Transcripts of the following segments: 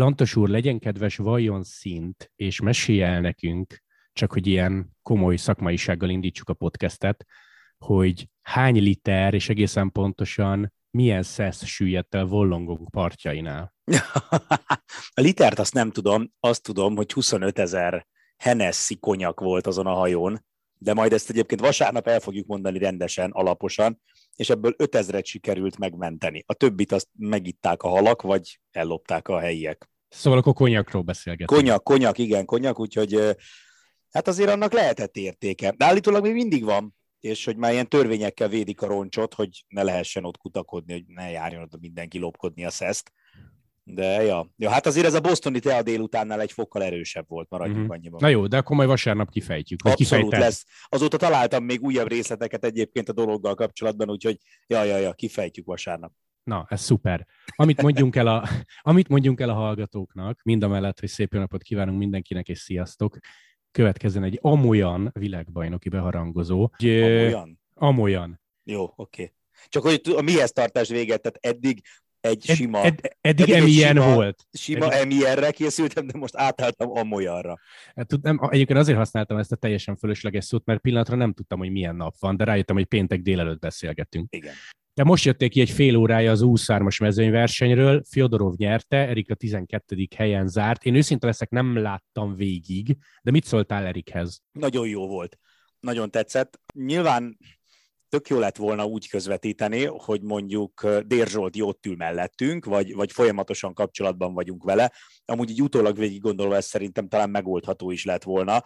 Lantos úr, legyen kedves, valljon szint, és mesélj el nekünk, csak hogy ilyen komoly szakmaisággal indítsuk a podcastet, hogy hány liter, és egészen pontosan milyen szesz süllyedt el Vollongok partjainál? a litert azt nem tudom, azt tudom, hogy 25 ezer Hennessy konyak volt azon a hajón, de majd ezt egyébként vasárnap el fogjuk mondani rendesen, alaposan, és ebből 5000-et sikerült megmenteni. A többit azt megitták a halak, vagy ellopták a helyiek. Szóval akkor konyakról beszélgetünk. Konyak, konyak, igen, konyak, úgyhogy hát azért annak lehetett értéke. De állítólag még mindig van, és hogy már ilyen törvényekkel védik a roncsot, hogy ne lehessen ott kutakodni, hogy ne járjon oda mindenki lopkodni a szeszt. De ja. ja, hát azért ez a bostoni tea délutánnál egy fokkal erősebb volt, maradjunk uh-huh. annyiban. Na jó, de akkor majd vasárnap kifejtjük. Abszolút kifejted. lesz. Azóta találtam még újabb részleteket egyébként a dologgal kapcsolatban, úgyhogy ja, ja, ja, kifejtjük vasárnap. Na, ez szuper. Amit mondjunk el a, amit mondjunk el a hallgatóknak, mind a mellett, hogy szép napot kívánunk mindenkinek, és sziasztok, következzen egy amolyan világbajnoki beharangozó. Amolyan? Amolyan. Jó, oké. Okay. Csak hogy a mihez tartás véget, tehát eddig egy ed, sima... Ed, eddig, eddig emilyen sima, volt. Sima eddig... emilyenre készültem, de most átálltam amolyanra. Hát, nem, egyébként azért használtam ezt a teljesen fölösleges szót, mert pillanatra nem tudtam, hogy milyen nap van, de rájöttem, hogy péntek délelőtt beszélgetünk. Igen. De most jötték ki egy fél órája az 23-as mezőnyversenyről, Fyodorov nyerte, Erik a 12. helyen zárt. Én őszinte leszek, nem láttam végig, de mit szóltál Erikhez? Nagyon jó volt. Nagyon tetszett. Nyilván tök jó lett volna úgy közvetíteni, hogy mondjuk Dér Zsolt jót ül mellettünk, vagy, vagy folyamatosan kapcsolatban vagyunk vele. Amúgy így utólag végig gondolva ez szerintem talán megoldható is lett volna,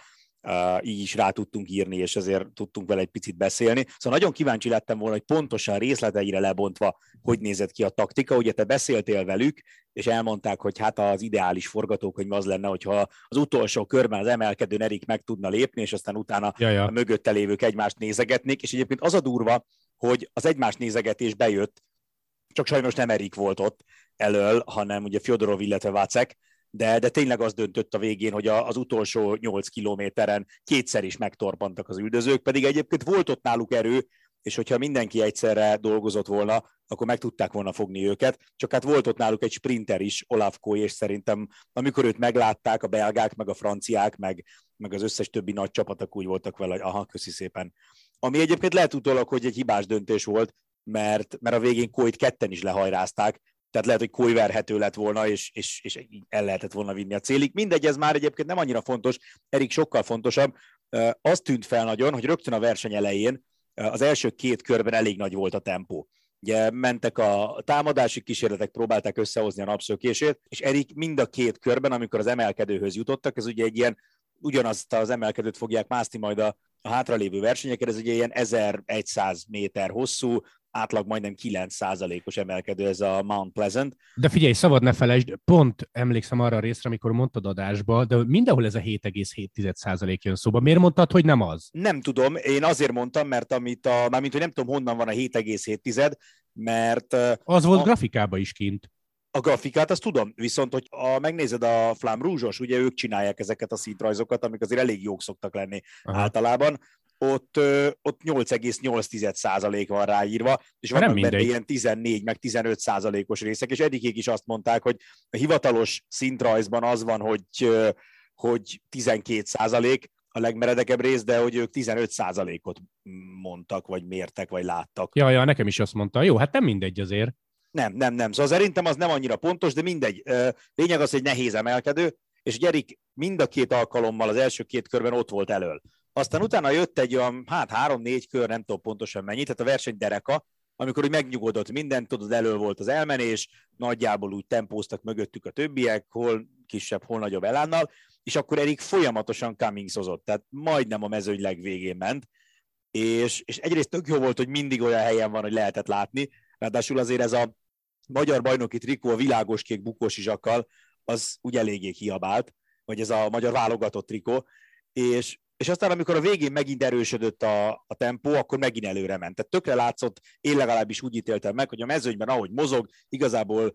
így is rá tudtunk írni, és ezért tudtunk vele egy picit beszélni. Szóval nagyon kíváncsi lettem volna, hogy pontosan részleteire lebontva, hogy nézett ki a taktika. Ugye te beszéltél velük, és elmondták, hogy hát az ideális forgatókönyv az lenne, hogyha az utolsó körben az emelkedőn Erik meg tudna lépni, és aztán utána ja. a mögötte lévők egymást nézegetnék, és egyébként az a durva, hogy az egymás nézegetés bejött, csak sajnos nem Erik volt ott elől, hanem ugye Fyodorov, illetve Vácek, de, de tényleg az döntött a végén, hogy a, az utolsó 8 kilométeren kétszer is megtorpantak az üldözők, pedig egyébként volt ott náluk erő, és hogyha mindenki egyszerre dolgozott volna, akkor meg tudták volna fogni őket. Csak hát volt ott náluk egy sprinter is, Olaf Koy, és szerintem amikor őt meglátták, a belgák, meg a franciák, meg, meg az összes többi nagy csapatok úgy voltak vele, hogy aha, köszi szépen. Ami egyébként lehet utólag, hogy egy hibás döntés volt, mert, mert a végén Koyt ketten is lehajrázták, tehát lehet, hogy Kói verhető lett volna, és, és, és el lehetett volna vinni a célig. Mindegy, ez már egyébként nem annyira fontos, Erik sokkal fontosabb. Az tűnt fel nagyon, hogy rögtön a verseny elején az első két körben elég nagy volt a tempó. Ugye mentek a támadási kísérletek, próbálták összehozni a napszökését, és Erik mind a két körben, amikor az emelkedőhöz jutottak, ez ugye egy ilyen, ugyanazt az emelkedőt fogják mászni majd a, a hátralévő versenyeken, ez ugye ilyen 1100 méter hosszú, átlag majdnem 9%-os emelkedő ez a Mount Pleasant. De figyelj, szabad ne felejtsd, pont emlékszem arra a részre, amikor mondtad adásba, de mindenhol ez a 7,7% jön szóba. Miért mondtad, hogy nem az? Nem tudom, én azért mondtam, mert amit a, mármint, hogy nem tudom, honnan van a 7,7, mert... Az volt a... grafikában is kint. A grafikát azt tudom, viszont hogy a, megnézed a Flám Rúzsos, ugye ők csinálják ezeket a színrajzokat, amik azért elég jók szoktak lenni Aha. általában, ott, ott 8,8% van ráírva, és vannak nem benne ilyen 14 meg 15 százalékos részek, és eddigig is azt mondták, hogy a hivatalos szintrajzban az van, hogy, hogy 12 százalék, a legmeredekebb rész, de hogy ők 15 százalékot mondtak, vagy mértek, vagy láttak. Ja, ja, nekem is azt mondta. Jó, hát nem mindegy azért. Nem, nem, nem. Szóval szerintem az nem annyira pontos, de mindegy. Lényeg az, hogy nehéz emelkedő, és Gyerik mind a két alkalommal az első két körben ott volt elől. Aztán utána jött egy olyan, hát három-négy kör, nem tudom pontosan mennyi, tehát a verseny dereka, amikor úgy megnyugodott minden, tudod, elő volt az elmenés, nagyjából úgy tempóztak mögöttük a többiek, hol kisebb, hol nagyobb elánnal, és akkor Erik folyamatosan Cummingshozott, tehát majdnem a mezőny legvégén ment, és, és egyrészt tök jó volt, hogy mindig olyan helyen van, hogy lehetett látni, ráadásul azért ez a magyar bajnoki trikó a világos kék bukós izsakkal, az úgy eléggé kiabált, vagy ez a magyar válogatott trikó, és és aztán amikor a végén megint erősödött a, a tempó, akkor megint előre ment. Tehát tökre látszott, én legalábbis úgy ítéltem meg, hogy a mezőnyben, ahogy mozog, igazából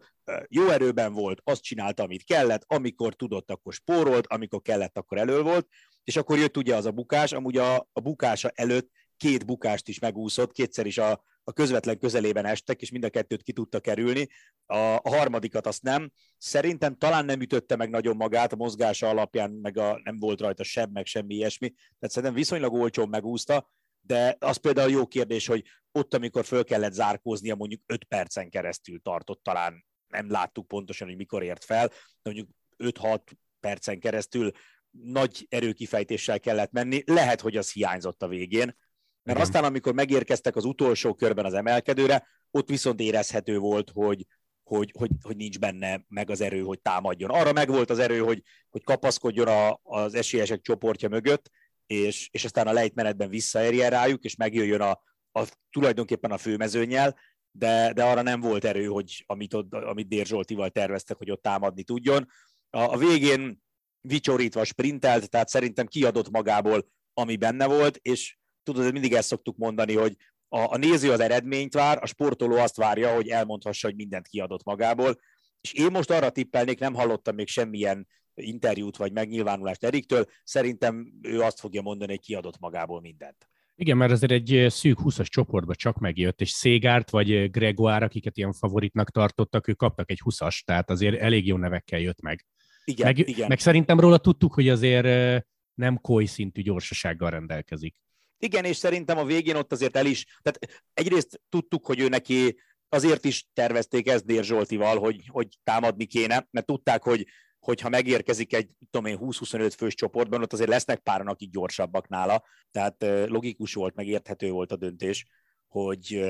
jó erőben volt, azt csinálta, amit kellett, amikor tudott, akkor spórolt, amikor kellett, akkor elő volt, és akkor jött ugye az a bukás, amúgy a, a bukása előtt két bukást is megúszott, kétszer is a, a közvetlen közelében estek, és mind a kettőt ki tudta kerülni. A, a harmadikat azt nem. Szerintem talán nem ütötte meg nagyon magát, a mozgása alapján meg a, nem volt rajta sem, meg semmi ilyesmi. Tehát szerintem viszonylag olcsón megúszta, de az például jó kérdés, hogy ott, amikor föl kellett zárkóznia, mondjuk 5 percen keresztül tartott, talán nem láttuk pontosan, hogy mikor ért fel, de mondjuk 5-6 percen keresztül nagy erőkifejtéssel kellett menni. Lehet, hogy az hiányzott a végén, mert Igen. aztán, amikor megérkeztek az utolsó körben az emelkedőre, ott viszont érezhető volt, hogy, hogy, hogy, hogy nincs benne meg az erő, hogy támadjon. Arra meg volt az erő, hogy, hogy kapaszkodjon a, az esélyesek csoportja mögött, és, és aztán a lejtmenetben visszaérjen rájuk, és megjöjjön a, a, tulajdonképpen a főmezőnyel, de, de arra nem volt erő, hogy amit, ott, amit Dér Zsoltival terveztek, hogy ott támadni tudjon. A, a végén vicsorítva sprintelt, tehát szerintem kiadott magából, ami benne volt, és tudod, mindig ezt szoktuk mondani, hogy a, a néző az eredményt vár, a sportoló azt várja, hogy elmondhassa, hogy mindent kiadott magából, és én most arra tippelnék, nem hallottam még semmilyen interjút vagy megnyilvánulást Eriktől, szerintem ő azt fogja mondani, hogy kiadott magából mindent. Igen, mert azért egy szűk 20-as csoportba csak megjött, és Szégárt vagy Gregoire, akiket ilyen favoritnak tartottak, ők kaptak egy 20-as, tehát azért elég jó nevekkel jött meg. Igen, meg, igen. meg szerintem róla tudtuk, hogy azért nem koly szintű gyorsasággal rendelkezik. Igen, és szerintem a végén ott azért el is, tehát egyrészt tudtuk, hogy ő neki azért is tervezték ezt Dér Zsoltival, hogy, hogy támadni kéne, mert tudták, hogy hogyha megérkezik egy, tudom én, 20-25 fős csoportban, ott azért lesznek páran, akik gyorsabbak nála, tehát logikus volt, meg érthető volt a döntés, hogy,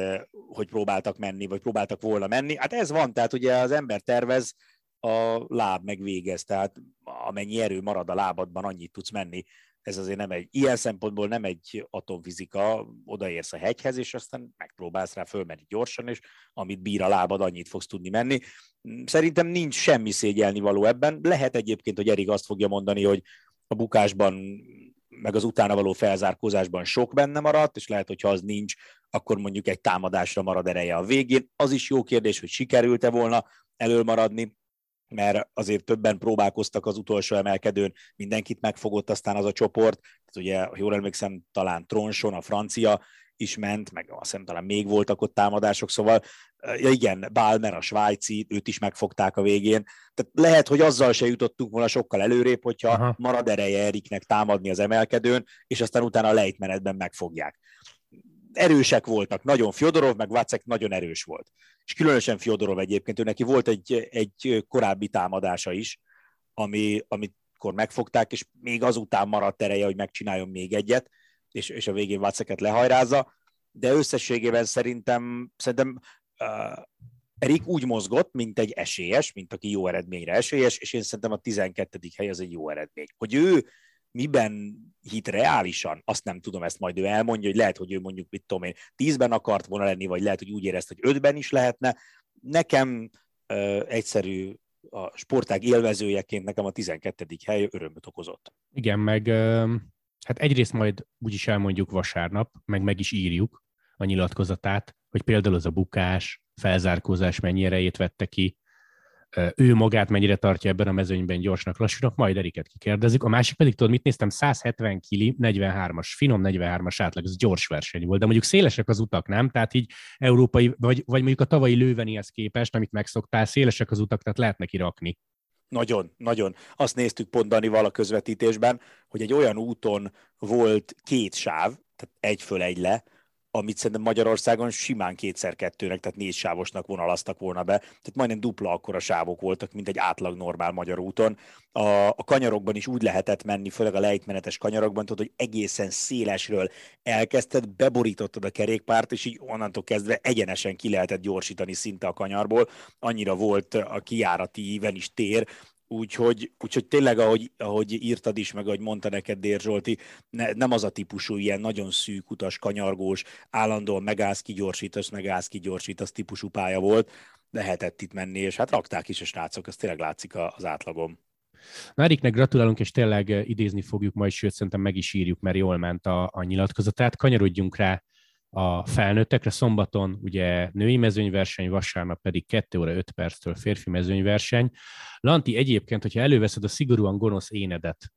hogy próbáltak menni, vagy próbáltak volna menni. Hát ez van, tehát ugye az ember tervez, a láb megvégez, tehát amennyi erő marad a lábadban, annyit tudsz menni. Ez azért nem egy, ilyen szempontból nem egy atomfizika, odaérsz a hegyhez, és aztán megpróbálsz rá fölmenni gyorsan, és amit bír a lábad, annyit fogsz tudni menni. Szerintem nincs semmi szégyelni való ebben. Lehet egyébként, hogy Erik azt fogja mondani, hogy a bukásban meg az utána való felzárkózásban sok benne maradt, és lehet, hogy ha az nincs, akkor mondjuk egy támadásra marad ereje a végén. Az is jó kérdés, hogy sikerült-e volna elölmaradni, mert azért többen próbálkoztak az utolsó emelkedőn, mindenkit megfogott aztán az a csoport, tehát ugye, ha jól emlékszem, talán Tronson, a francia is ment, meg azt hiszem talán még voltak ott támadások, szóval ja igen, Balmer, a svájci, őt is megfogták a végén. Tehát lehet, hogy azzal se jutottunk volna sokkal előrébb, hogyha Aha. marad ereje Eriknek támadni az emelkedőn, és aztán utána a lejtmenetben megfogják erősek voltak, nagyon Fyodorov, meg Vacek nagyon erős volt. És különösen Fyodorov egyébként, ő neki volt egy, egy korábbi támadása is, ami, amikor megfogták, és még azután maradt ereje, hogy megcsináljon még egyet, és, és a végén Vaceket lehajrázza, de összességében szerintem, szerintem uh, Erik úgy mozgott, mint egy esélyes, mint aki jó eredményre esélyes, és én szerintem a 12. hely az egy jó eredmény. Hogy ő miben hit reálisan, azt nem tudom, ezt majd ő elmondja, hogy lehet, hogy ő mondjuk, mit tudom én, tízben akart volna lenni, vagy lehet, hogy úgy érezte, hogy ötben is lehetne. Nekem uh, egyszerű a sportág élvezőjeként nekem a 12. hely örömöt okozott. Igen, meg hát egyrészt majd úgyis elmondjuk vasárnap, meg meg is írjuk a nyilatkozatát, hogy például az a bukás, felzárkózás mennyi erejét vette ki, ő magát mennyire tartja ebben a mezőnyben gyorsnak, lassúnak, majd Eriket kikérdezik. A másik pedig, tudod, mit néztem, 170 kili, 43-as, finom 43-as átlag, ez gyors verseny volt, de mondjuk szélesek az utak, nem? Tehát így európai, vagy, vagy mondjuk a tavalyi lővenihez képest, amit megszoktál, szélesek az utak, tehát lehet neki rakni. Nagyon, nagyon. Azt néztük pont Danival a közvetítésben, hogy egy olyan úton volt két sáv, tehát egy föl, egy le, amit szerintem Magyarországon simán kétszer kettőnek, tehát négy sávosnak vonalaztak volna be, tehát majdnem dupla akkora sávok voltak, mint egy átlag normál magyar úton. A, a kanyarokban is úgy lehetett menni, főleg a lejtmenetes kanyarokban, tudod, hogy egészen szélesről elkezdted, beborítottad a kerékpárt, és így onnantól kezdve egyenesen ki lehetett gyorsítani szinte a kanyarból. Annyira volt a kijárati íven is tér, Úgyhogy, úgyhogy tényleg, ahogy, ahogy írtad is, meg ahogy mondta neked Dér Zsolti, ne, nem az a típusú ilyen nagyon szűk utas, kanyargós, állandóan megállsz, kigyorsítasz, megállsz, kigyorsítasz típusú pálya volt, lehetett itt menni, és hát rakták is a srácok, ez tényleg látszik az átlagom. Na Eriknek gratulálunk, és tényleg idézni fogjuk majd, sőt szerintem meg is írjuk, mert jól ment a, a nyilatkozatát. Kanyarodjunk rá a felnőttekre. Szombaton ugye női mezőnyverseny, vasárnap pedig 2 óra 5 perctől férfi mezőnyverseny. Lanti, egyébként, hogyha előveszed a szigorúan gonosz énedet,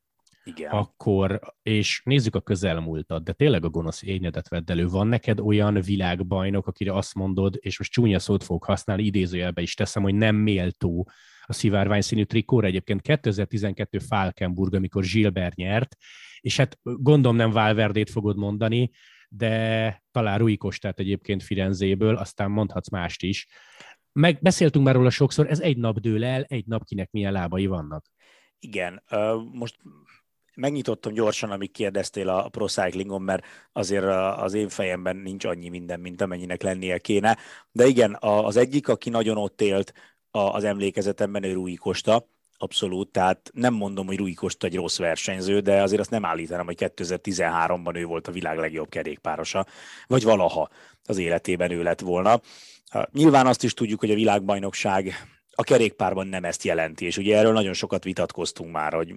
Igen. akkor, és nézzük a közelmúltat, de tényleg a gonosz ényedet vedd elő. Van neked olyan világbajnok, akire azt mondod, és most csúnya szót fogok használni, idézőjelbe is teszem, hogy nem méltó a szivárvány színű trikóra. Egyébként 2012 Falkenburg, amikor Gilbert nyert, és hát gondolom nem Valverdét fogod mondani, de talán Rui Kostát egyébként Firenzéből, aztán mondhatsz mást is. Meg beszéltünk már róla sokszor, ez egy nap dől el, egy nap kinek milyen lábai vannak. Igen, most megnyitottam gyorsan, amíg kérdeztél a Pro Cyclingon, mert azért az én fejemben nincs annyi minden, mint amennyinek lennie kéne. De igen, az egyik, aki nagyon ott élt az emlékezetemben, ő Rui Kosta, abszolút, tehát nem mondom, hogy Rui Kosta egy rossz versenyző, de azért azt nem állítanám, hogy 2013-ban ő volt a világ legjobb kerékpárosa, vagy valaha az életében ő lett volna. Nyilván azt is tudjuk, hogy a világbajnokság a kerékpárban nem ezt jelenti, és ugye erről nagyon sokat vitatkoztunk már, hogy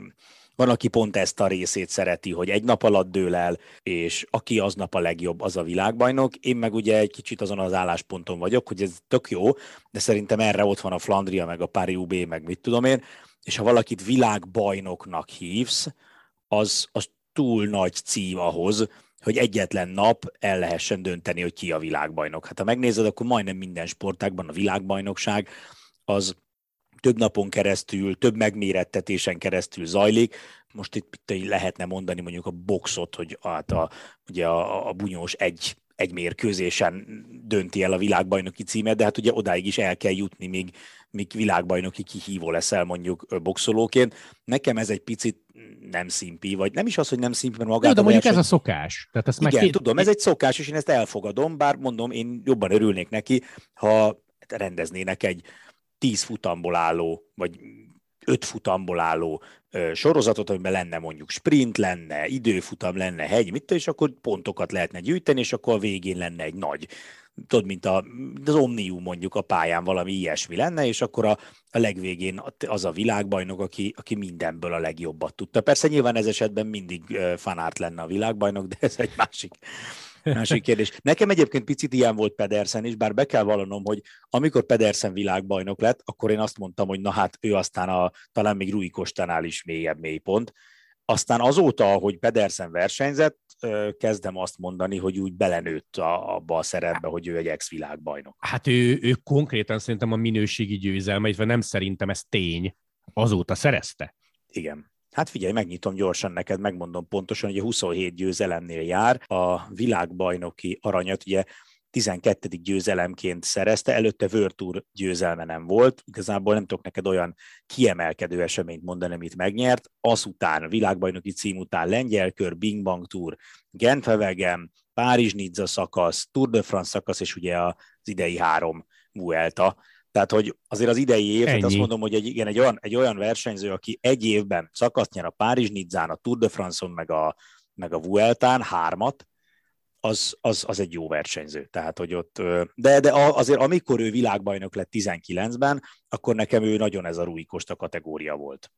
van, aki pont ezt a részét szereti, hogy egy nap alatt dől el, és aki aznap a legjobb, az a világbajnok. Én meg ugye egy kicsit azon az állásponton vagyok, hogy ez tök jó, de szerintem erre ott van a Flandria, meg a Paris UB, meg mit tudom én, és ha valakit világbajnoknak hívsz, az, az túl nagy cím ahhoz, hogy egyetlen nap el lehessen dönteni, hogy ki a világbajnok. Hát ha megnézed, akkor majdnem minden sportágban a világbajnokság az több napon keresztül, több megmérettetésen keresztül zajlik. Most itt, itt lehetne mondani mondjuk a boxot, hogy hát a, ugye a, a bunyós egy, egy mérkőzésen dönti el a világbajnoki címet, de hát ugye odáig is el kell jutni, míg, míg világbajnoki kihívó leszel mondjuk boxolóként. Nekem ez egy picit nem szimpi, vagy nem is az, hogy nem szimpi, mert magát de mondjuk verseny... ez a szokás. Tehát ezt Igen, meg két... tudom, ez egy szokás, és én ezt elfogadom, bár mondom, én jobban örülnék neki, ha rendeznének egy tíz futamból álló, vagy öt futamból álló sorozatot, amiben lenne mondjuk sprint, lenne időfutam, lenne hegy, mit és akkor pontokat lehetne gyűjteni, és akkor a végén lenne egy nagy tudod, mint a, az Omnium mondjuk a pályán valami ilyesmi lenne, és akkor a, a legvégén az a világbajnok, aki, aki mindenből a legjobbat tudta. Persze nyilván ez esetben mindig fanárt lenne a világbajnok, de ez egy másik, Másik kérdés. Nekem egyébként picit ilyen volt Pedersen is, bár be kell vallanom, hogy amikor Pedersen világbajnok lett, akkor én azt mondtam, hogy na hát ő aztán a, talán még Rui Kostánál is mélyebb mélypont. Aztán azóta, hogy Pedersen versenyzett, kezdem azt mondani, hogy úgy belenőtt a, abba a szerepbe, hogy ő egy ex-világbajnok. Hát ő, ő konkrétan szerintem a minőségi győzelmeit, vagy nem szerintem ez tény, azóta szerezte. Igen. Hát figyelj, megnyitom gyorsan neked, megmondom pontosan, hogy a 27 győzelemnél jár a világbajnoki aranyat, ugye 12. győzelemként szerezte, előtte Virtur győzelme nem volt, igazából nem tudok neked olyan kiemelkedő eseményt mondani, amit megnyert, azután, a világbajnoki cím után Lengyel kör, Bing Bang Tour, Gentvevegem, Párizs-Nizza szakasz, Tour de France szakasz, és ugye az idei három Vuelta, tehát, hogy azért az idei év, tehát azt mondom, hogy egy, igen, egy, olyan, egy olyan versenyző, aki egy évben szakaszt nyer a Párizs Nizzán, a Tour de France-on, meg a, meg a Vueltán, hármat, az, az, az egy jó versenyző. Tehát, hogy ott, de, de azért amikor ő világbajnok lett 19-ben, akkor nekem ő nagyon ez a Rui Costa kategória volt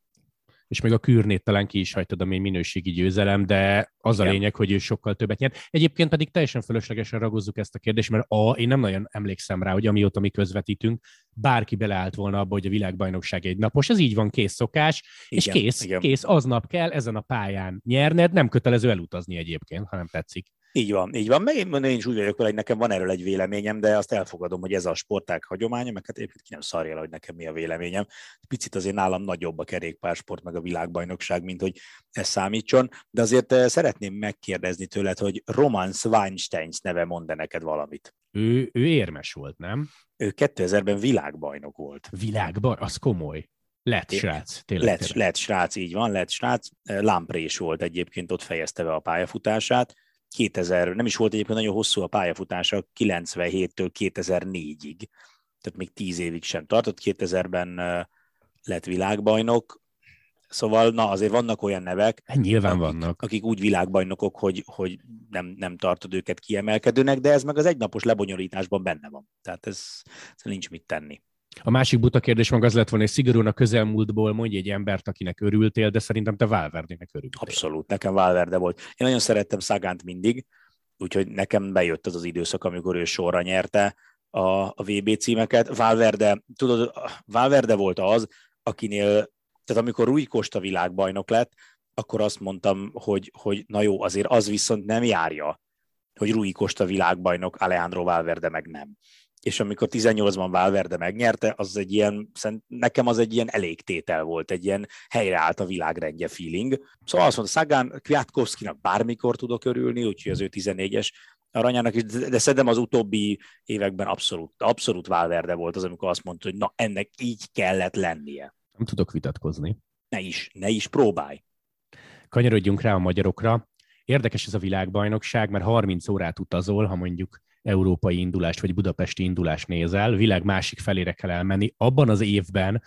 és még a kürnét talán ki is hagytad, ami minőségi győzelem, de az Igen. a lényeg, hogy ő sokkal többet nyert. Egyébként pedig teljesen fölöslegesen ragozzuk ezt a kérdést, mert a, én nem nagyon emlékszem rá, hogy amióta mi közvetítünk, bárki beleállt volna abba, hogy a világbajnokság egy napos. Ez így van, kész szokás, Igen. és kész, Igen. kész, aznap kell ezen a pályán nyerned, nem kötelező elutazni egyébként, hanem tetszik. Így van, így van. Meg én, én is úgy vagyok vele, hogy nekem van erről egy véleményem, de azt elfogadom, hogy ez a sporták hagyománya, meg hát éppen ki nem szarja hogy nekem mi a véleményem. Picit azért nálam nagyobb a kerékpársport, meg a világbajnokság, mint hogy ez számítson, de azért eh, szeretném megkérdezni tőled, hogy Roman Weinsteins neve mond neked valamit. Ő, ő érmes volt, nem? Ő 2000-ben világbajnok volt. Világbajnok? Az komoly. Lett srác, tényleg. Lett, lett srác, így van, lett srác. Eh, Lamprés volt egyébként, ott fejezte be a pályafutását 2000, nem is volt egyébként nagyon hosszú a pályafutása, 97-től 2004-ig, tehát még 10 évig sem tartott, 2000-ben lett világbajnok, Szóval, na, azért vannak olyan nevek, hát nyilván akik, vannak. akik úgy világbajnokok, hogy, hogy nem, nem tartod őket kiemelkedőnek, de ez meg az egynapos lebonyolításban benne van. Tehát ez, ez nincs mit tenni. A másik buta kérdés meg az lett volna, hogy szigorúan a közelmúltból mondj egy embert, akinek örültél, de szerintem te Valverdének örültél. Abszolút, nekem Valverde volt. Én nagyon szerettem Szagánt mindig, úgyhogy nekem bejött az az időszak, amikor ő sorra nyerte a, a VB címeket. Valverde, tudod, Valverde volt az, akinél, tehát amikor Rui Costa világbajnok lett, akkor azt mondtam, hogy, hogy na jó, azért az viszont nem járja, hogy Rui Costa világbajnok, Alejandro Valverde meg nem. És amikor 18-ban Valverde megnyerte, az egy ilyen, nekem az egy ilyen elégtétel volt, egy ilyen helyreállt a világrendje feeling. Szóval azt mondta, Szagán Kwiatkowskinak bármikor tudok örülni, úgyhogy az ő 14-es aranyának is, de szerintem az utóbbi években abszolút, abszolút Valverde volt az, amikor azt mondta, hogy na ennek így kellett lennie. Nem tudok vitatkozni. Ne is, ne is próbálj. Kanyarodjunk rá a magyarokra. Érdekes ez a világbajnokság, mert 30 órát utazol, ha mondjuk európai indulást vagy budapesti indulást nézel, világ másik felére kell elmenni. Abban az évben,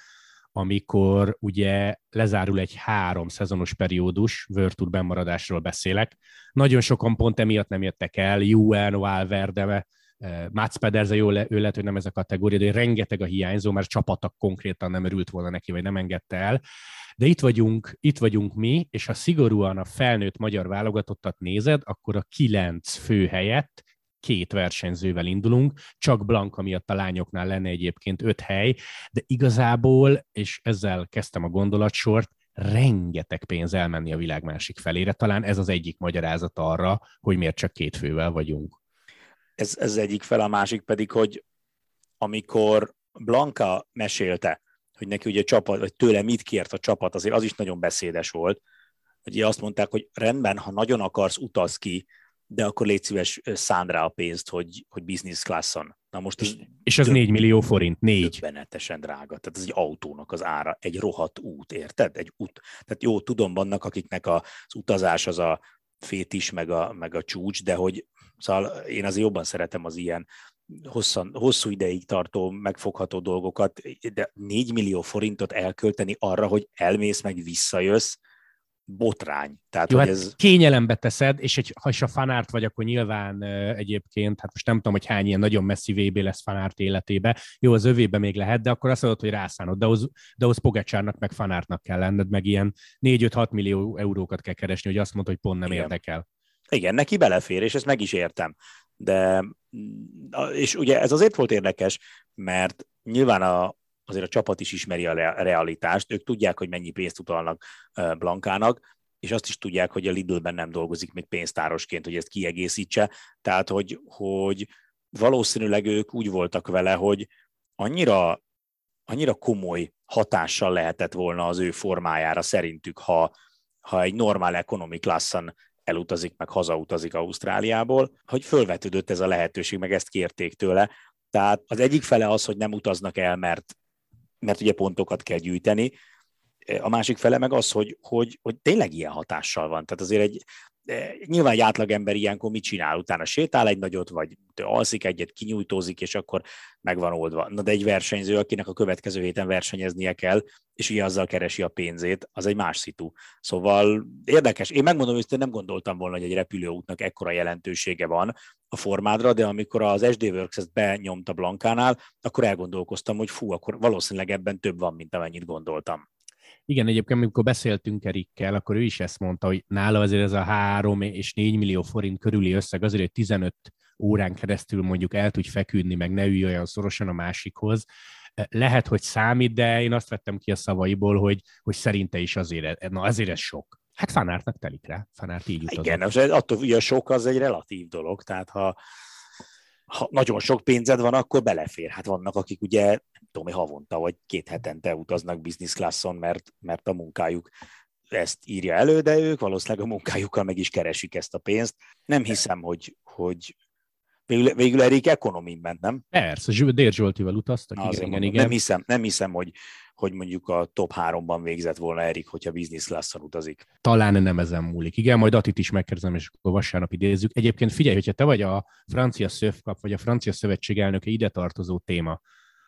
amikor ugye lezárul egy három szezonos periódus, Tour bemaradásról beszélek. Nagyon sokan pont emiatt nem jöttek el, Juan, Valverde, eh, Mats Pedersen, jó le, ő lehet, hogy nem ez a kategória, de rengeteg a hiányzó, mert csapatak konkrétan nem örült volna neki, vagy nem engedte el. De itt vagyunk, itt vagyunk mi, és ha szigorúan a felnőtt magyar válogatottat nézed, akkor a kilenc fő helyett két versenyzővel indulunk, csak Blanka miatt a lányoknál lenne egyébként öt hely, de igazából, és ezzel kezdtem a gondolatsort, rengeteg pénz elmenni a világ másik felére. Talán ez az egyik magyarázat arra, hogy miért csak két fővel vagyunk. Ez, ez egyik fel, a másik pedig, hogy amikor Blanka mesélte, hogy neki ugye csapat, vagy tőle mit kért a csapat, azért az is nagyon beszédes volt, hogy azt mondták, hogy rendben, ha nagyon akarsz, utaz ki, de akkor légy szíves, szánd rá a pénzt, hogy, hogy business classon. Na most és, és az 4 millió forint, 4. Döbbenetesen drága. Tehát ez egy autónak az ára, egy rohadt út, érted? Egy út. Tehát jó, tudom, vannak, akiknek az utazás az a fétis, meg a, meg a csúcs, de hogy szóval én azért jobban szeretem az ilyen hosszan, hosszú ideig tartó, megfogható dolgokat, de 4 millió forintot elkölteni arra, hogy elmész, meg visszajössz, botrány. Tehát, Jó, hogy hát ez... kényelembe teszed, és egy, ha is a fanárt vagy, akkor nyilván egyébként, hát most nem tudom, hogy hány ilyen nagyon messzi VB lesz fanárt életébe. Jó, az övébe még lehet, de akkor azt mondod, hogy rászánod. De ahhoz, de ahhoz Pogacsárnak meg fanártnak kell lenned, meg ilyen 4-5-6 millió eurókat kell keresni, hogy azt mondod, hogy pont nem Igen. érdekel. Igen, neki belefér, és ezt meg is értem. De, és ugye ez azért volt érdekes, mert nyilván a, azért a csapat is ismeri a realitást, ők tudják, hogy mennyi pénzt utalnak Blankának, és azt is tudják, hogy a Lidlben nem dolgozik még pénztárosként, hogy ezt kiegészítse, tehát hogy, hogy valószínűleg ők úgy voltak vele, hogy annyira, annyira komoly hatással lehetett volna az ő formájára szerintük, ha, ha egy normál economy klasszan elutazik, meg hazautazik Ausztráliából, hogy fölvetődött ez a lehetőség, meg ezt kérték tőle. Tehát az egyik fele az, hogy nem utaznak el, mert mert ugye pontokat kell gyűjteni. A másik fele meg az, hogy, hogy, hogy tényleg ilyen hatással van. Tehát azért egy, nyilván egy átlagember ilyenkor mit csinál? Utána sétál egy nagyot, vagy alszik egyet, kinyújtózik, és akkor megvan oldva. Na de egy versenyző, akinek a következő héten versenyeznie kell, és ugye azzal keresi a pénzét, az egy más szitu. Szóval érdekes. Én megmondom, hogy nem gondoltam volna, hogy egy repülőútnak ekkora jelentősége van a formádra, de amikor az SD Works ezt benyomta Blankánál, akkor elgondolkoztam, hogy fú, akkor valószínűleg ebben több van, mint amennyit gondoltam. Igen, egyébként amikor beszéltünk Erikkel, akkor ő is ezt mondta, hogy nála azért ez a 3 és 4 millió forint körüli összeg azért, hogy 15 órán keresztül mondjuk el tudj feküdni, meg ne ülj olyan szorosan a másikhoz. Lehet, hogy számít, de én azt vettem ki a szavaiból, hogy, hogy szerinte is azért, na azért ez sok. Hát fanártnak telik rá, fanárt így utazott. Igen, az, attól ugye a sok az egy relatív dolog, tehát ha, ha nagyon sok pénzed van, akkor belefér. Hát vannak, akik ugye tudom, havonta vagy két hetente utaznak business classon, mert, mert a munkájuk ezt írja elő, de ők valószínűleg a munkájukkal meg is keresik ezt a pénzt. Nem hiszem, hogy, hogy végül, végül Erik ekonomin ment, nem? Persze, Dér Zsoltival utaztak, igen, igen, mondom, igen. Nem hiszem, nem hiszem hogy, hogy mondjuk a top háromban végzett volna Erik, hogyha business class utazik. Talán nem ezen múlik. Igen, majd Atit is megkérdezem, és akkor vasárnap idézzük. Egyébként figyelj, hogyha te vagy a francia szövkap, vagy a francia szövetség elnöke ide tartozó téma,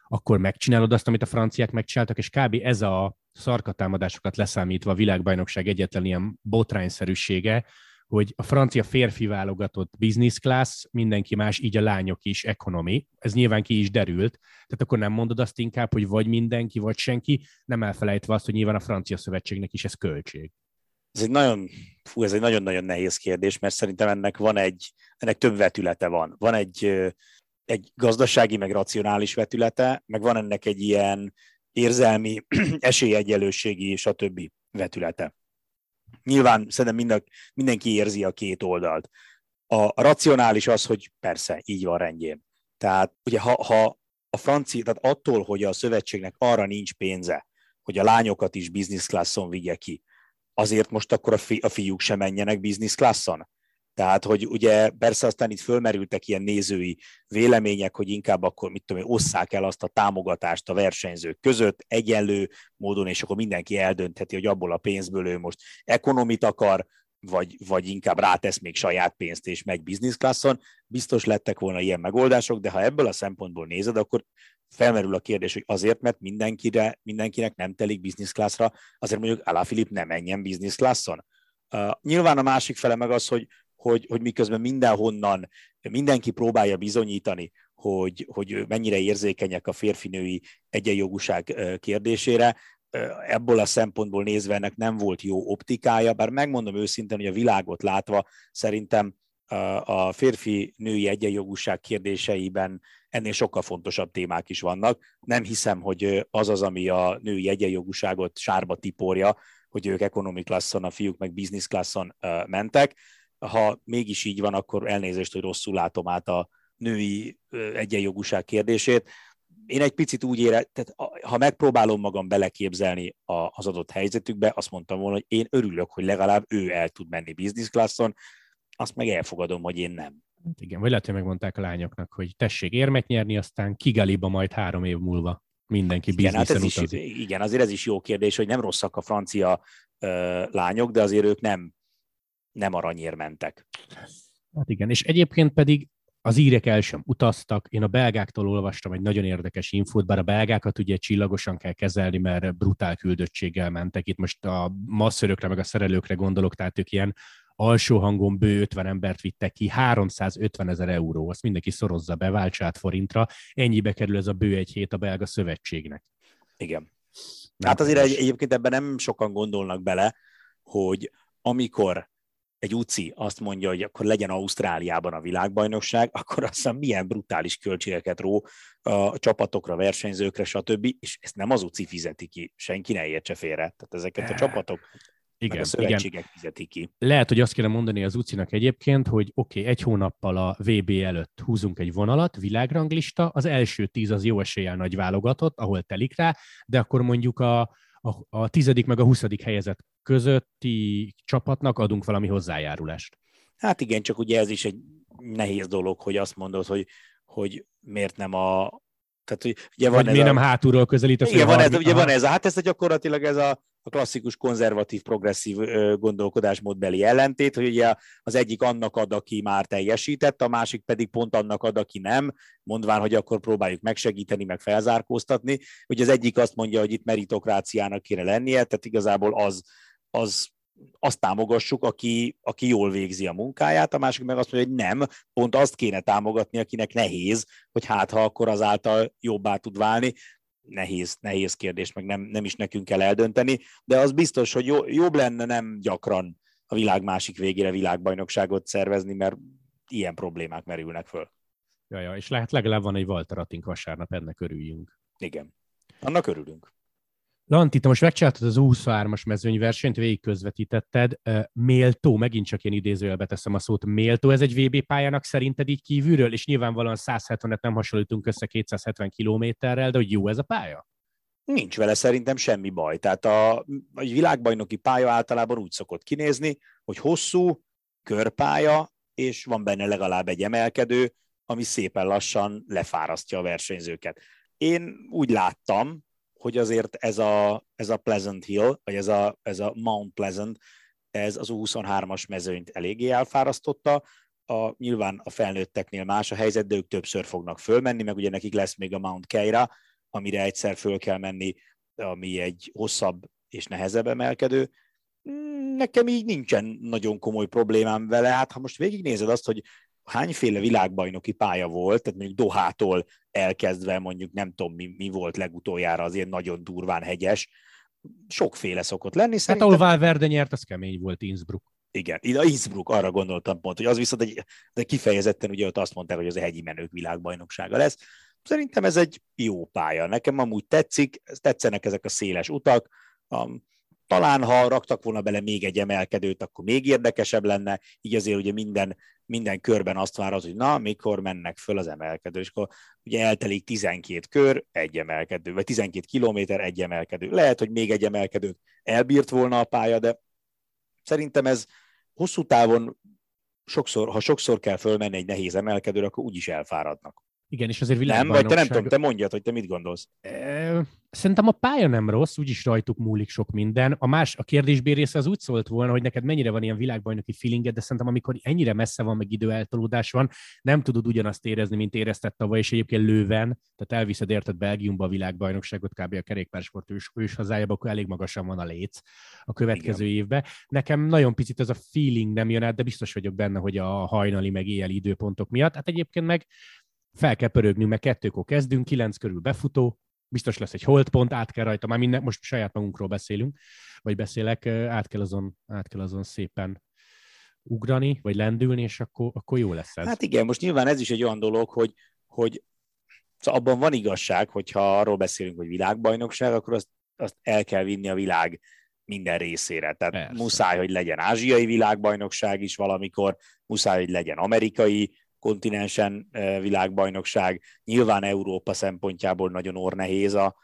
akkor megcsinálod azt, amit a franciák megcsináltak, és kb. ez a szarkatámadásokat leszámítva a világbajnokság egyetlen ilyen botrányszerűsége, hogy a francia férfi válogatott business class, mindenki más, így a lányok is economy. Ez nyilván ki is derült. Tehát akkor nem mondod azt inkább, hogy vagy mindenki, vagy senki, nem elfelejtve azt, hogy nyilván a francia szövetségnek is ez költség. Ez egy nagyon, fú, ez egy nagyon-nagyon nehéz kérdés, mert szerintem ennek van egy, ennek több vetülete van. Van egy egy gazdasági, meg racionális vetülete, meg van ennek egy ilyen érzelmi, esélyegyelőségi többi vetülete. Nyilván szerintem minden, mindenki érzi a két oldalt. A racionális az, hogy persze, így van rendjén. Tehát ugye ha, ha a francia, tehát attól, hogy a szövetségnek arra nincs pénze, hogy a lányokat is business classon vigye ki, azért most akkor a, fi, a fiúk sem menjenek business classon? Tehát, hogy ugye persze aztán itt fölmerültek ilyen nézői vélemények, hogy inkább akkor, mit tudom osszák el azt a támogatást a versenyzők között egyenlő módon, és akkor mindenki eldöntheti, hogy abból a pénzből ő most ekonomit akar, vagy, vagy inkább rátesz még saját pénzt és megy business classon. Biztos lettek volna ilyen megoldások, de ha ebből a szempontból nézed, akkor felmerül a kérdés, hogy azért, mert mindenkire, mindenkinek nem telik business classra, azért mondjuk Filip nem menjen business classon. Uh, nyilván a másik fele meg az, hogy, hogy, hogy miközben mindenhonnan mindenki próbálja bizonyítani, hogy, hogy mennyire érzékenyek a férfinői egyenjogúság kérdésére, ebből a szempontból nézve ennek nem volt jó optikája, bár megmondom őszintén, hogy a világot látva szerintem a férfi-női egyenjogúság kérdéseiben ennél sokkal fontosabb témák is vannak. Nem hiszem, hogy az az, ami a női egyenjogúságot sárba tiporja, hogy ők economic classon, a fiúk meg business classon mentek. Ha mégis így van, akkor elnézést, hogy rosszul látom át a női egyenjogúság kérdését én egy picit úgy ére, tehát ha megpróbálom magam beleképzelni az adott helyzetükbe, azt mondtam volna, hogy én örülök, hogy legalább ő el tud menni business classon, azt meg elfogadom, hogy én nem. Hát igen, vagy lehet, hogy megmondták a lányoknak, hogy tessék érmet nyerni, aztán Kigaliba majd három év múlva mindenki igen, hát ez is, igen, azért ez is jó kérdés, hogy nem rosszak a francia uh, lányok, de azért ők nem, nem aranyér mentek. Hát igen, és egyébként pedig az írek el sem utaztak. Én a belgáktól olvastam egy nagyon érdekes infót, bár a belgákat ugye csillagosan kell kezelni, mert brutál küldöttséggel mentek. Itt most a masszörökre, meg a szerelőkre gondolok, tehát ők ilyen alsó hangon bő 50 embert vittek ki, 350 ezer euró, azt mindenki szorozza be, váltsát forintra, ennyibe kerül ez a bő egy hét a belga szövetségnek. Igen. Nem hát azért egy, egyébként ebben nem sokan gondolnak bele, hogy amikor egy UCI azt mondja, hogy akkor legyen Ausztráliában a világbajnokság, akkor azt hiszem milyen brutális költségeket ró a csapatokra, versenyzőkre, stb. És ezt nem az UCI fizeti ki, senki ne értse félre. Tehát ezeket a csapatok igen, a szövetségek igen. fizetik ki. Lehet, hogy azt kéne mondani az UCI-nak egyébként, hogy oké, okay, egy hónappal a VB előtt húzunk egy vonalat, világranglista, az első tíz az jó eséllyel nagy válogatott, ahol telik rá, de akkor mondjuk a, a, a tizedik meg a huszadik helyezett közötti csapatnak adunk valami hozzájárulást. Hát igen, csak ugye ez is egy nehéz dolog, hogy azt mondod, hogy, hogy miért nem a, tehát, hogy ugye van ez miért a... nem hátulról közelítesz? Igen, van ez, ugye van ez, hát ez a gyakorlatilag ez a, a klasszikus konzervatív, progresszív gondolkodásmódbeli ellentét, hogy ugye az egyik annak ad, aki már teljesített, a másik pedig pont annak ad, aki nem, mondván, hogy akkor próbáljuk megsegíteni, meg felzárkóztatni. Ugye az egyik azt mondja, hogy itt meritokráciának kéne lennie, tehát igazából az, az azt támogassuk, aki, aki jól végzi a munkáját, a másik meg azt mondja, hogy nem, pont azt kéne támogatni, akinek nehéz, hogy hát ha akkor azáltal jobbá tud válni. Nehéz, nehéz kérdés, meg nem, nem is nekünk kell eldönteni, de az biztos, hogy jó, jobb lenne nem gyakran a világ másik végére világbajnokságot szervezni, mert ilyen problémák merülnek föl. Ja, ja, és lehet legalább van egy Walter Attink vasárnap, ennek örüljünk. Igen, annak örülünk. Lanti, te most megcsináltad az 23-as mezőnyversenyt, végig közvetítetted. Méltó, megint csak én idézőjelbe teszem a szót, méltó ez egy VB pályának szerinted így kívülről, és nyilvánvalóan 170-et nem hasonlítunk össze 270 kilométerrel, de hogy jó ez a pálya? Nincs vele szerintem semmi baj. Tehát a, a világbajnoki pálya általában úgy szokott kinézni, hogy hosszú, körpálya, és van benne legalább egy emelkedő, ami szépen lassan lefárasztja a versenyzőket. Én úgy láttam, hogy azért ez a, ez a Pleasant Hill, vagy ez a, ez a Mount Pleasant, ez az 23-as mezőnyt eléggé elfárasztotta, a, nyilván a felnőtteknél más a helyzet, de ők többször fognak fölmenni, meg ugye nekik lesz még a Mount Keira, amire egyszer föl kell menni, ami egy hosszabb és nehezebb emelkedő. Nekem így nincsen nagyon komoly problémám vele. Hát ha most végignézed azt, hogy hányféle világbajnoki pálya volt, tehát mondjuk Dohától elkezdve mondjuk nem tudom mi, mi volt legutoljára az ilyen nagyon durván hegyes, sokféle szokott lenni. Hát Szerintem... ahol Valverde nyert, az kemény volt Innsbruck. Igen, a Innsbruck, arra gondoltam pont, hogy az viszont egy, de kifejezetten ugye ott azt mondták, hogy az a hegyi menők világbajnoksága lesz. Szerintem ez egy jó pálya. Nekem amúgy tetszik, tetszenek ezek a széles utak, talán ha raktak volna bele még egy emelkedőt, akkor még érdekesebb lenne, így azért ugye minden, minden körben azt várod, hogy na, mikor mennek föl az emelkedő, és akkor ugye eltelik 12 kör, egy emelkedő, vagy 12 kilométer, egy emelkedő. Lehet, hogy még egy emelkedőt elbírt volna a pálya, de szerintem ez hosszú távon sokszor, ha sokszor kell fölmenni egy nehéz emelkedőre, akkor úgyis elfáradnak. Igen, és azért világbajnokság... Nem, vagy te nem tudom, te mondjad, hogy te mit gondolsz. Szerintem a pálya nem rossz, úgyis rajtuk múlik sok minden. A más, a kérdésbér része az úgy szólt volna, hogy neked mennyire van ilyen világbajnoki feelinged, de szerintem amikor ennyire messze van, meg időeltolódás van, nem tudod ugyanazt érezni, mint érezted tavaly, és egyébként lőven, tehát elviszed érted Belgiumba a világbajnokságot, kb. a kerékpársport ős, ős hazájába, akkor elég magasan van a léc a következő Igen. évben. Nekem nagyon picit ez a feeling nem jön át, de biztos vagyok benne, hogy a hajnali meg éjjeli időpontok miatt. Hát egyébként meg fel kell pörögnünk, mert kettőkor kezdünk, kilenc körül befutó, biztos lesz egy holdpont, át kell rajta, már minden, most saját magunkról beszélünk, vagy beszélek, át kell azon, át kell azon szépen ugrani, vagy lendülni, és akkor, akkor jó lesz ez. Hát igen, most nyilván ez is egy olyan dolog, hogy, hogy szóval abban van igazság, hogyha arról beszélünk, hogy világbajnokság, akkor azt, azt el kell vinni a világ minden részére. Tehát Persze. muszáj, hogy legyen ázsiai világbajnokság is valamikor, muszáj, hogy legyen amerikai, kontinensen világbajnokság. Nyilván Európa szempontjából nagyon ornehéz a,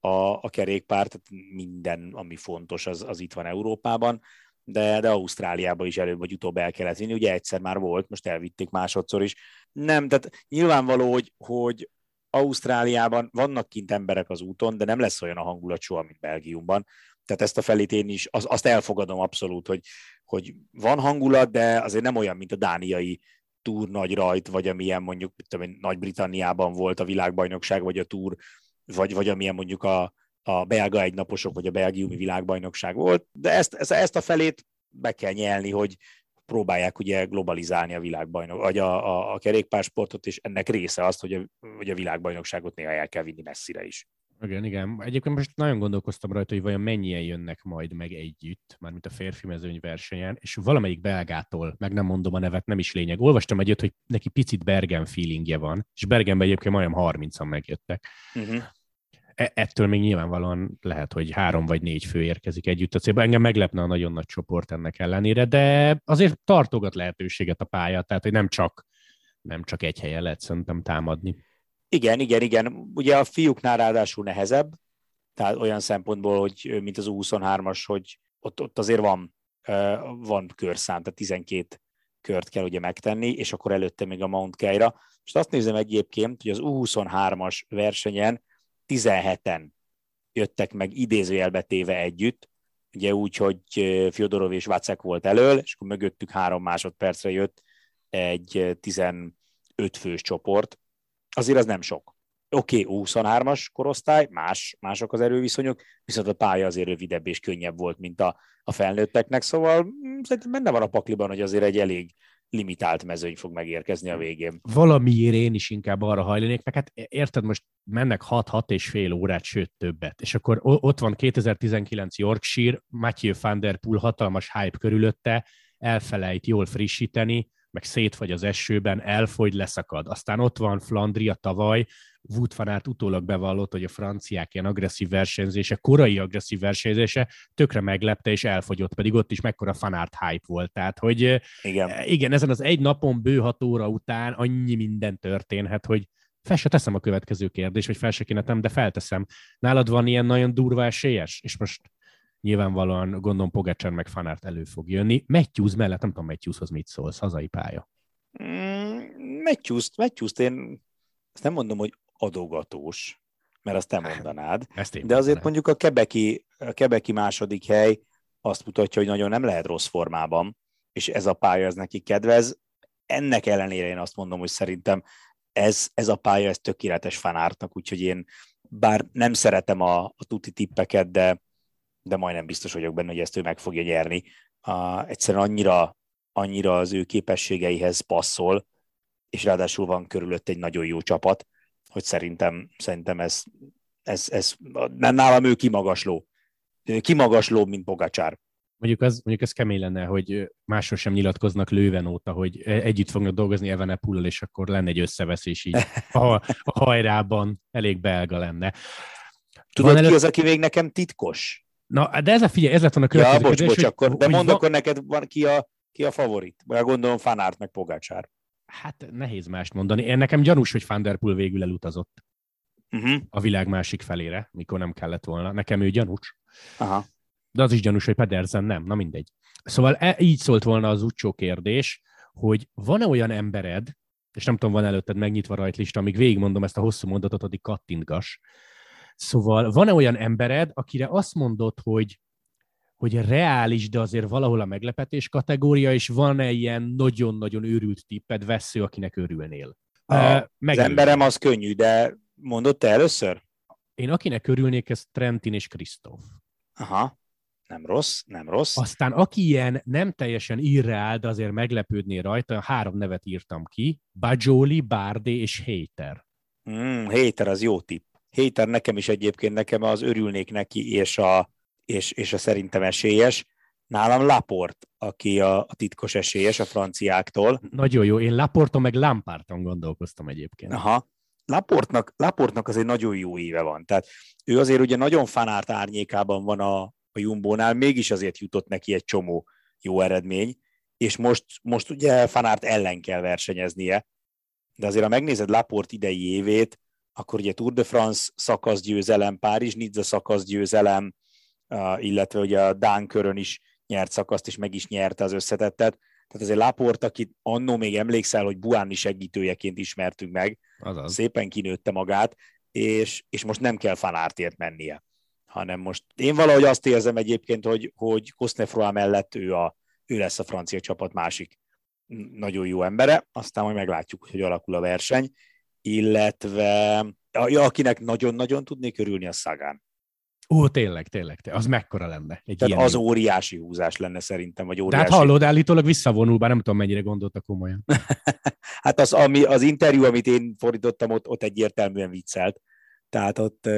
a, a kerékpár, tehát minden, ami fontos, az, az itt van Európában, de, de Ausztráliába is előbb vagy utóbb el kellett vinni. Ugye egyszer már volt, most elvitték másodszor is. Nem, tehát nyilvánvaló, hogy, hogy Ausztráliában vannak kint emberek az úton, de nem lesz olyan a hangulat soha, mint Belgiumban. Tehát ezt a felét én is, az, azt elfogadom abszolút, hogy, hogy van hangulat, de azért nem olyan, mint a dániai túr nagy rajt, vagy amilyen mondjuk tudom, Nagy-Britanniában volt a világbajnokság, vagy a túr, vagy, vagy amilyen mondjuk a, a belga egynaposok, vagy a belgiumi világbajnokság volt, de ezt, ezt, ezt a felét be kell nyelni, hogy próbálják ugye globalizálni a világbajnok, vagy a, a, a kerékpársportot, és ennek része az, hogy a, hogy a világbajnokságot néha el kell vinni messzire is. Igen, igen. Egyébként most nagyon gondolkoztam rajta, hogy vajon mennyien jönnek majd meg együtt, mármint a férfi mezőny versenyen, és valamelyik belgától, meg nem mondom a nevet, nem is lényeg. Olvastam egyet, hogy neki picit Bergen feelingje van, és Bergenben egyébként majdnem 30-an megjöttek. Uh-huh. Ettől még nyilvánvalóan lehet, hogy három vagy négy fő érkezik együtt a célba. Engem meglepne a nagyon nagy csoport ennek ellenére, de azért tartogat lehetőséget a pálya, tehát hogy nem csak, nem csak egy helyen lehet szerintem támadni. Igen, igen, igen. Ugye a fiúknál ráadásul nehezebb, tehát olyan szempontból, hogy mint az U23-as, hogy ott, ott azért van, van körszám, tehát 12 kört kell ugye megtenni, és akkor előtte még a Mount Keira. És azt nézem egyébként, hogy az U23-as versenyen 17-en jöttek meg idézőjelbe téve együtt, ugye úgy, hogy Fyodorov és Vacek volt elől, és akkor mögöttük három másodpercre jött egy 15 fős csoport, azért az nem sok. Oké, okay, 23-as korosztály, más, mások az erőviszonyok, viszont a pálya azért rövidebb és könnyebb volt, mint a, a felnőtteknek, szóval mm, szerintem benne van a pakliban, hogy azért egy elég limitált mezőny fog megérkezni a végén. Valamiért én is inkább arra hajlanék, meg hát érted, most mennek 6-6 és fél órát, sőt többet. És akkor ott van 2019 Yorkshire, Matthew van der Poel hatalmas hype körülötte, elfelejt jól frissíteni, meg szétfagy az esőben, elfogy, leszakad. Aztán ott van Flandria tavaly, Wood Fanart utólag bevallott, hogy a franciák ilyen agresszív versenyzése, korai agresszív versenyzése tökre meglepte, és elfogyott, pedig ott is mekkora fanart hype volt. Tehát, hogy igen, igen ezen az egy napon bő hat óra után annyi minden történhet, hogy fel se teszem a következő kérdést, vagy fel se kéne de felteszem. Nálad van ilyen nagyon durva esélyes? És most nyilvánvalóan gondolom Pogacsán meg Fanárt elő fog jönni. Matthews mellett, nem tudom Matthewshoz mit szólsz, hazai pálya. Mm, Matthews, Matthews én ezt nem mondom, hogy adogatós, mert azt te mondanád. Ezt én de azért mondjuk a kebeki, a kebeki második hely azt mutatja, hogy nagyon nem lehet rossz formában, és ez a pálya ez neki kedvez. Ennek ellenére én azt mondom, hogy szerintem ez, ez a pálya, ez tökéletes fanártnak, úgyhogy én bár nem szeretem a, a tuti tippeket, de de majdnem biztos vagyok benne, hogy ezt ő meg fogja nyerni. Uh, egyszerűen annyira, annyira az ő képességeihez passzol, és ráadásul van körülött egy nagyon jó csapat, hogy szerintem, szerintem ez, ez, ez nálam ő kimagasló. Kimagasló, mint Bogacsár. Mondjuk az, mondjuk ez kemény lenne, hogy másról sem nyilatkoznak lőven óta, hogy együtt fognak dolgozni Evenepullal, és akkor lenne egy összeveszés így a, a hajrában, elég belga lenne. Tudod, Van ki előtt... az, aki még nekem titkos? Na, de ez a figyelj, ez lett volna a Ja, következő bocs, kérdés, bocs, hogy- akkor, de mondd va- akkor neked van ki a, ki a favorit. Mert gondolom Fanárt meg Pogácsár. Hát nehéz mást mondani. Én nekem gyanús, hogy Van Der Poel végül elutazott Uh-huh. a világ másik felére, mikor nem kellett volna. Nekem ő gyanús. Aha. De az is gyanús, hogy Pedersen nem. Na mindegy. Szóval e, így szólt volna az utcsó kérdés, hogy van-e olyan embered, és nem tudom, van előtted megnyitva rajtlista, amíg végigmondom ezt a hosszú mondatot, addig kattintgas. Szóval van-e olyan embered, akire azt mondod, hogy hogy reális, de azért valahol a meglepetés kategória, és van-e ilyen nagyon-nagyon őrült tipped, vesző, akinek örülnél? A- Ö, Az emberem az könnyű, de mondott te először? Én akinek örülnék, ez Trentin és Krisztóf. Aha. Nem rossz, nem rossz. Aztán aki ilyen nem teljesen irreál, de azért meglepődnél rajta, három nevet írtam ki, Bajoli, Bárdé és Hater. Mm, Hater az jó tipp. Hater nekem is egyébként, nekem az örülnék neki, és a, és, és a szerintem esélyes. Nálam Laport, aki a, a titkos esélyes a franciáktól. Nagyon jó, én Laporton meg Lampárton gondolkoztam egyébként. Aha. Laportnak, Laportnak azért nagyon jó éve van. Tehát ő azért ugye nagyon fanárt árnyékában van a, a Jumbónál, mégis azért jutott neki egy csomó jó eredmény, és most, most ugye fanárt ellen kell versenyeznie, de azért ha megnézed Laport idei évét, akkor ugye Tour de France szakaszgyőzelem, Párizs-Nizza szakaszgyőzelem, illetve ugye a Dán körön is nyert szakaszt, és meg is nyerte az összetettet. Tehát azért Laport, akit annó még emlékszel, hogy Buáni segítőjeként ismertünk meg, Azaz. szépen kinőtte magát, és, és most nem kell fanártért mennie, hanem most én valahogy azt érzem egyébként, hogy, hogy Cosnefroy mellett ő, a, ő lesz a francia csapat másik nagyon jó embere, aztán majd meglátjuk, hogy alakul a verseny, illetve ja, akinek nagyon-nagyon tudnék örülni a Szagán. Ó, tényleg, tényleg, tényleg. az mekkora lenne. Egy Tehát ilyen az jó. óriási húzás lenne szerintem, vagy De óriási. hát hallod, állítólag visszavonul, bár nem tudom, mennyire gondolta komolyan. Hát az, ami, az interjú, amit én fordítottam, ott, ott egyértelműen viccelt. Tehát ott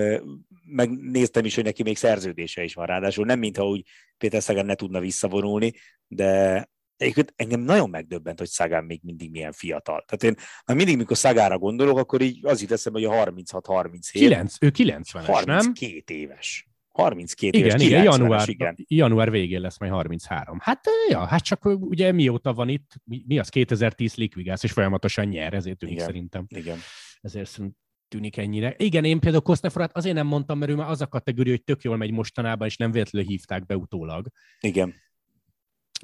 megnéztem is, hogy neki még szerződése is van ráadásul. Nem mintha úgy Péter Szagán ne tudna visszavonulni, de egyébként engem nagyon megdöbbent, hogy Szagán még mindig milyen fiatal. Tehát én már mindig, mikor Szagára gondolok, akkor így az jut eszembe, hogy a 36-37. 9, ő 90-es, nem? 32 éves. 32 Igen, éves, igen, 90-es, január, igen. január végén lesz majd 33. Hát ja, hát csak ugye mióta van itt, mi, mi az 2010 likvigász, és folyamatosan nyer, ezért tűnik Igen. szerintem. igen. Ezért szerint tűnik ennyire. Igen, én például Kosznefrát azért nem mondtam, mert ő már az a kategória, hogy tök jól megy mostanában, és nem véletlenül hívták be utólag. Igen.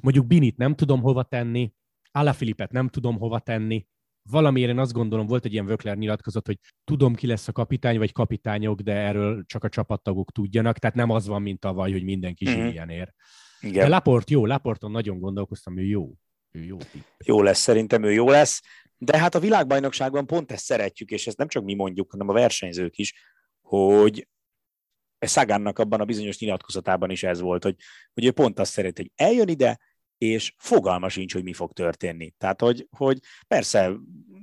Mondjuk Binit nem tudom hova tenni, Filipet nem tudom hova tenni. Valamiért én azt gondolom, volt egy ilyen Vökler nyilatkozat, hogy tudom ki lesz a kapitány, vagy kapitányok, de erről csak a csapattagok tudjanak, tehát nem az van, mint tavaly, hogy mindenki Mhm. zsírien ér. De igen. Laport jó, Laporton nagyon gondolkoztam, ő jó. Ő jó tipp. jó lesz, szerintem ő jó lesz, de hát a világbajnokságban pont ezt szeretjük, és ezt nem csak mi mondjuk, hanem a versenyzők is, hogy Szagánnak abban a bizonyos nyilatkozatában is ez volt, hogy, hogy ő pont azt szereti, hogy eljön ide, és fogalma sincs, hogy mi fog történni. Tehát, hogy, hogy persze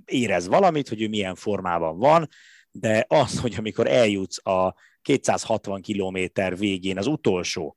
érez valamit, hogy ő milyen formában van, de az, hogy amikor eljutsz a 260 kilométer végén az utolsó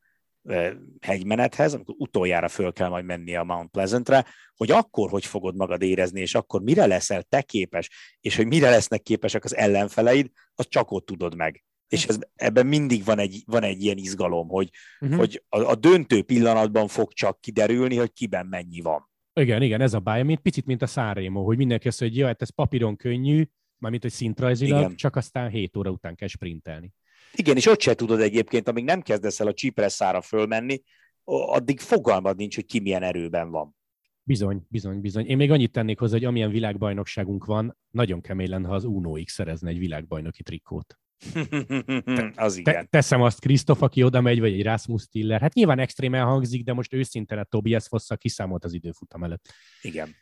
hegymenethez, amikor utoljára föl kell majd menni a Mount Pleasantre, hogy akkor hogy fogod magad érezni, és akkor mire leszel te képes, és hogy mire lesznek képesek az ellenfeleid, azt csak ott tudod meg. És ez, ebben mindig van egy, van egy ilyen izgalom, hogy, Uh-huh. hogy a, a döntő pillanatban fog csak kiderülni, hogy kiben mennyi van. Igen, igen, ez a báj, mint picit, mint a Sanremo, hogy mindenki azt mondja, hogy ja, hát ez papíron könnyű, mármint, hogy szintrajzilag, Igen. csak aztán 7 óra után kell sprintelni. Igen, és ott se tudod egyébként, amíg nem kezdesz el a csípresszára fölmenni, addig fogalmad nincs, hogy ki milyen erőben van. Bizony, bizony, bizony. Én még annyit tennék hozzá, hogy amilyen világbajnokságunk van, nagyon kemény lenne, ha az Uno X szerezne egy világbajnoki trikót. az Te, igen. teszem azt Krisztof, aki oda megy, vagy egy Rasmus Tiller. Hát nyilván extrémen hangzik, de most őszintén a Tobias Fossa kiszámolt az időfutam előtt. Igen.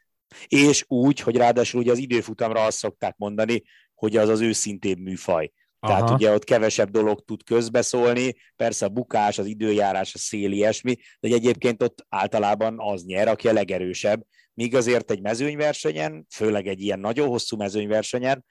És úgy, hogy ráadásul ugye az időfutamra azt szokták mondani, hogy az az őszintébb műfaj. Tehát Aha. ugye ott kevesebb dolog tud közbeszólni, persze a bukás, az időjárás, a szél, ilyesmi, de egyébként ott általában az nyer, aki a legerősebb. Míg azért egy mezőnyversenyen, főleg egy ilyen nagyon hosszú mezőnyversenyen,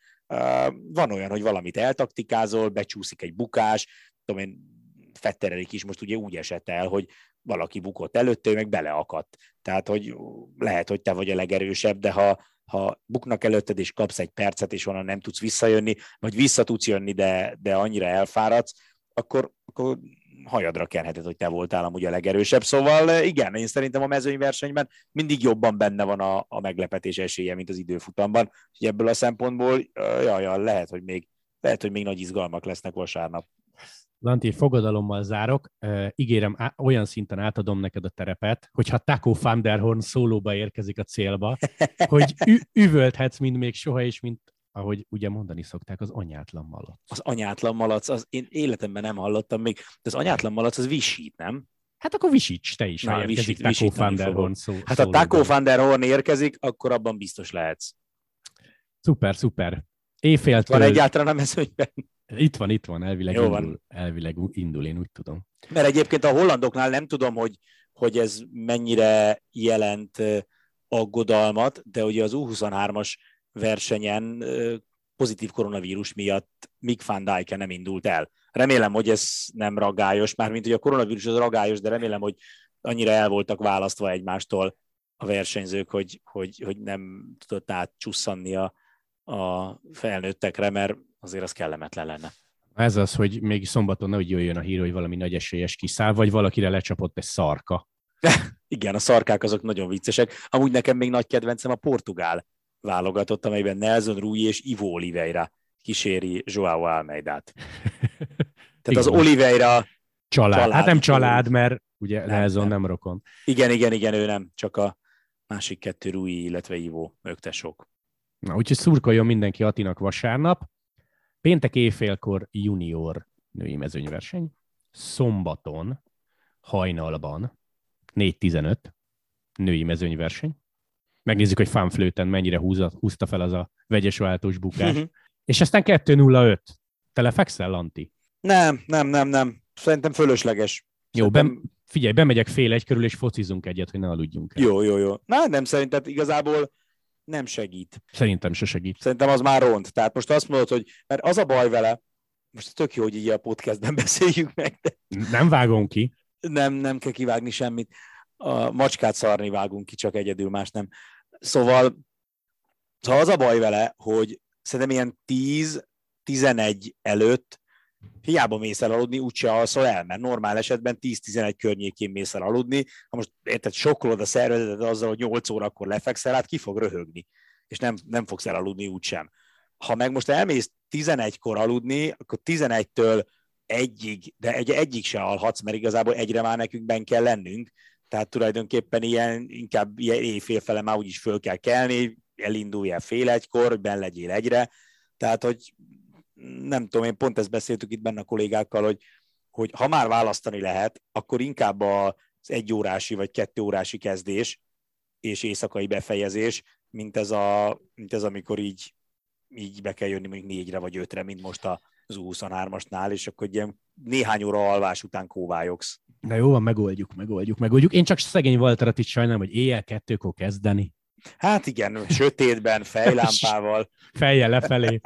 van olyan, hogy valamit eltaktikázol, becsúszik egy bukás, tudom én, Fetterelik is most ugye úgy esett el, hogy valaki bukott előtte, ő meg beleakadt. Tehát, hogy lehet, hogy te vagy a legerősebb, de ha, ha buknak előtted, és kapsz egy percet, és onnan nem tudsz visszajönni, vagy vissza tudsz jönni, de, de annyira elfáradsz, akkor, akkor hajadra kenheted, hogy te voltál amúgy a legerősebb. Szóval igen, én szerintem a mezőnyversenyben mindig jobban benne van a, a meglepetés esélye, mint az időfutamban. Úgyhogy ebből a szempontból, jaj, jaj, lehet, hogy még, lehet, hogy még nagy izgalmak lesznek vasárnap. Lanti, fogadalommal zárok. Uh, ígérem, á, olyan szinten átadom neked a terepet, hogyha Taco van der Horn szólóba érkezik a célba, hogy ü- üvölthetsz, mint még soha, és mint ahogy ugye mondani szokták, az anyátlan malac. Az anyátlan malac, az én életemben nem hallottam még, de az anyátlan malac az visít, nem? Hát akkor visíts te is, ha érkezik Taco van der Horn szó. Hát ha Taco van der Horn érkezik, akkor abban biztos lehetsz. Szuper, szuper. Éjféltől... Van egyáltalán a mezőnyben? Itt van, itt van, elvileg, Jó indul, van. elvileg indul, én úgy tudom. Mert egyébként a hollandoknál nem tudom, hogy, hogy ez mennyire jelent aggodalmat, de ugye az U23-as versenyen pozitív koronavírus miatt Mick van Dijken nem indult el. Remélem, hogy ez nem ragályos, mármint hogy a koronavírus az ragályos, de remélem, hogy annyira el voltak választva egymástól a versenyzők, hogy, hogy, hogy nem tudott átcsusszanni a, a felnőttekre, mert azért az kellemetlen lenne. Ez az, hogy még szombaton nehogy jöjjön a hír, hogy valami nagy esélyes kiszáll, vagy valakire lecsapott egy szarka. Igen, a szarkák azok nagyon viccesek. Amúgy nekem még nagy kedvencem a portugál válogatott, amelyben Nelson Rui és Ivo Oliveira kíséri Joao Almeidát. Tehát az Oliveira család. család. Hát nem család, mert ugye nem, Nelson nem. nem rokon. Igen, igen, igen, ő nem, csak a másik kettő Rui, illetve Ivo, ők tesók. Na, úgyhogy szurkoljon mindenki Atinak vasárnap. Péntek éjfélkor junior női mezőnyverseny. Szombaton hajnalban 4.15 női mezőnyverseny. Megnézzük, hogy fanflőten mennyire húzza, húzta fel az a vegyes váltós bukás. Mhm. És aztán 2.05. Te lefekszel, Lanti? Nem, nem, nem, nem. Szerintem fölösleges. Jó, Szerintem... Bem, figyelj, bemegyek fél egy körül, és focizunk egyet, hogy ne aludjunk el. Jó, jó, jó. Na, nem, szerintem igazából nem segít. Szerintem se segít. Szerintem az már ront. Tehát most azt mondod, hogy mert az a baj vele, most tök jó, hogy így a podcastben beszéljük meg. De... Nem vágom ki. Nem, nem kell kivágni semmit. A macskát szarni vágunk ki, csak egyedül, más nem. Szóval, szóval az a baj vele, hogy szerintem ilyen 10-11 előtt hiába mész el aludni, úgyse alszol el, mert normál esetben 10-11 környékén mész el aludni, ha most érted, sokkolod a szervezetet azzal, hogy 8 órakor lefekszel, hát ki fog röhögni, és nem, nem fogsz elaludni úgysem. Ha meg most elmész 11-kor aludni, akkor 11-től egyig, de egy, egyig se alhatsz, mert igazából egyre már nekünk ben kell lennünk, tehát tulajdonképpen ilyen, inkább ilyen éjfélfele már úgyis föl kell kelni, elindulj el fél egykor, hogy ben legyél egyre, tehát hogy nem tudom, én pont ezt beszéltük itt benne a kollégákkal, hogy, hogy ha már választani lehet, akkor inkább az egy órási vagy kettő órási kezdés és éjszakai befejezés, mint ez, a, mint ez amikor így, így be kell jönni mondjuk négyre vagy ötre, mint most az U23-asnál, és akkor ilyen néhány óra alvás után kóvályogsz. Na jó, van, megoldjuk, megoldjuk, megoldjuk. Én csak szegény Walterat is sajnálom, hogy éjjel kettőkor kezdeni. Hát igen, sötétben, fejlámpával. Fejjel lefelé.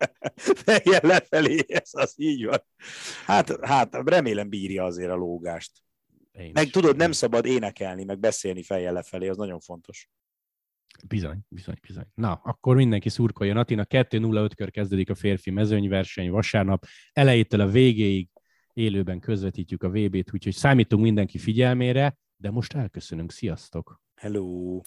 Fejjel lefelé, ez az így van. Hát, hát remélem bírja azért a lógást. Én meg tudod, nem szabad énekelni, meg beszélni fejjel lefelé, az nagyon fontos. Bizony, bizony, bizony. Na, akkor mindenki szurkoljon. Atina 2-0-5-kör kezdődik a férfi mezőnyverseny vasárnap. Elejétől a végéig élőben közvetítjük a VB-t, úgyhogy számítunk mindenki figyelmére, de most elköszönünk. Sziasztok! Hello!